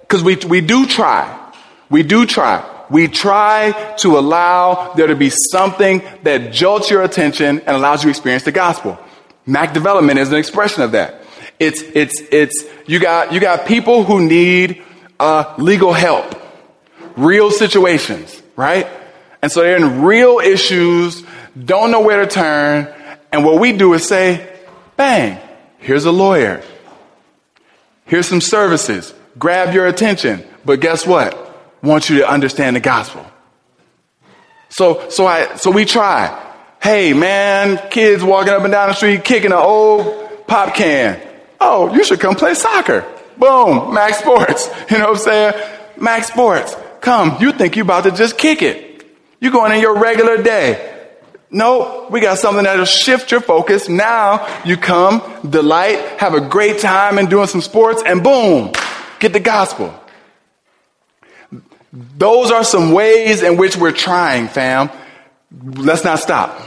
Because we, we do try. We do try. We try to allow there to be something that jolts your attention and allows you to experience the gospel. Mac development is an expression of that. It's, it's, it's, you got, you got people who need uh, legal help, real situations, right? And so they're in real issues, don't know where to turn. And what we do is say, bang, here's a lawyer. Here's some services grab your attention. But guess what? Want you to understand the gospel. So, so I, so we try. Hey man, kids walking up and down the street kicking an old pop can. Oh, you should come play soccer. Boom, Max Sports. You know what I'm saying? Max Sports. Come, you think you about to just kick it. You going in your regular day. No, we got something that'll shift your focus. Now you come, delight, have a great time and doing some sports, and boom, Get the gospel. Those are some ways in which we're trying, fam. Let's not stop.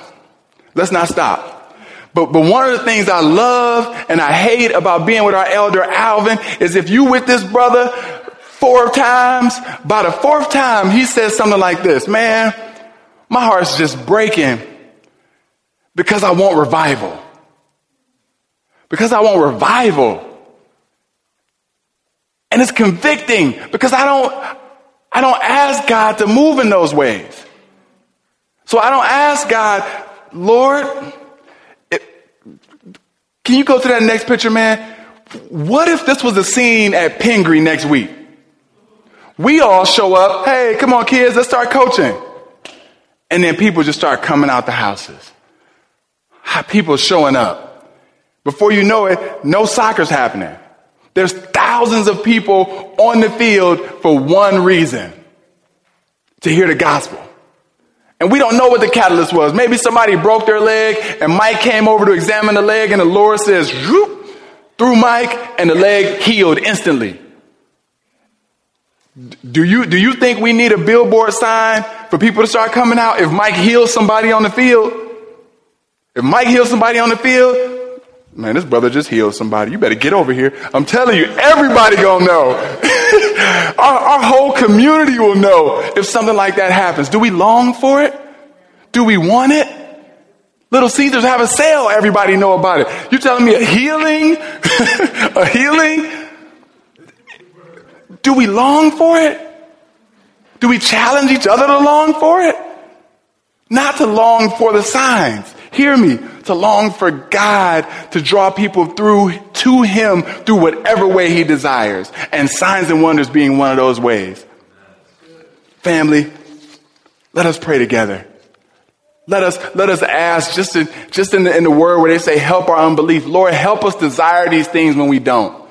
Let's not stop. But, but one of the things I love and I hate about being with our elder Alvin is if you with this brother four times, by the fourth time he says something like this, man, my heart's just breaking because I want revival. Because I want revival. And it's convicting because I don't, I don't ask God to move in those ways. So I don't ask God, Lord, it, can you go to that next picture, man? What if this was a scene at Pingree next week? We all show up, hey, come on, kids, let's start coaching. And then people just start coming out the houses. People showing up. Before you know it, no soccer's happening. There's thousands of people on the field for one reason to hear the gospel. And we don't know what the catalyst was. Maybe somebody broke their leg and Mike came over to examine the leg and the Lord says, through Mike and the leg healed instantly. Do you, do you think we need a billboard sign for people to start coming out if Mike heals somebody on the field? If Mike heals somebody on the field, Man, this brother just healed somebody. You better get over here. I'm telling you, everybody gonna know. our, our whole community will know if something like that happens. Do we long for it? Do we want it? Little Caesars have a sale. Everybody know about it. You telling me a healing? a healing? Do we long for it? Do we challenge each other to long for it? Not to long for the signs. Hear me to long for God to draw people through to Him through whatever way He desires. And signs and wonders being one of those ways. Family, let us pray together. Let us, let us ask just, in, just in, the, in the word where they say, help our unbelief. Lord, help us desire these things when we don't.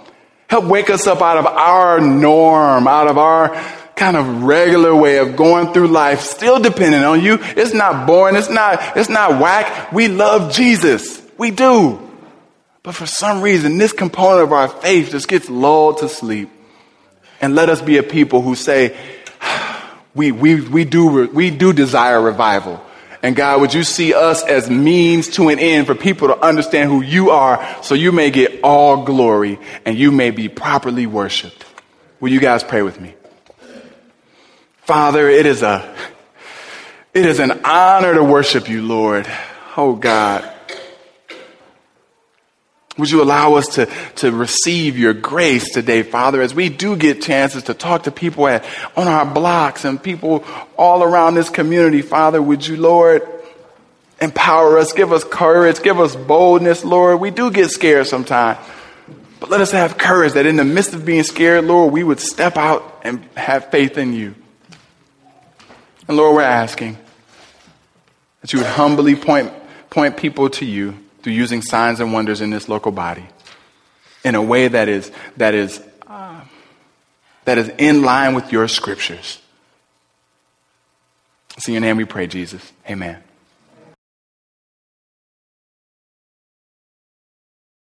Help wake us up out of our norm, out of our kind of regular way of going through life, still depending on you. It's not boring. It's not, it's not whack. We love Jesus. We do. But for some reason, this component of our faith just gets lulled to sleep. And let us be a people who say, we, we, we, do, we do desire revival. And God, would you see us as means to an end for people to understand who you are so you may get all glory and you may be properly worshiped? Will you guys pray with me? Father, it is a, it is an honor to worship you, Lord. Oh God. Would you allow us to, to receive your grace today, Father, as we do get chances to talk to people at, on our blocks and people all around this community, Father, would you, Lord, empower us, give us courage, give us boldness, Lord. We do get scared sometimes. But let us have courage that in the midst of being scared, Lord, we would step out and have faith in you. And Lord, we're asking that you would humbly point, point people to you through using signs and wonders in this local body in a way that is, that is, uh, that is in line with your scriptures. In your name we pray, Jesus. Amen.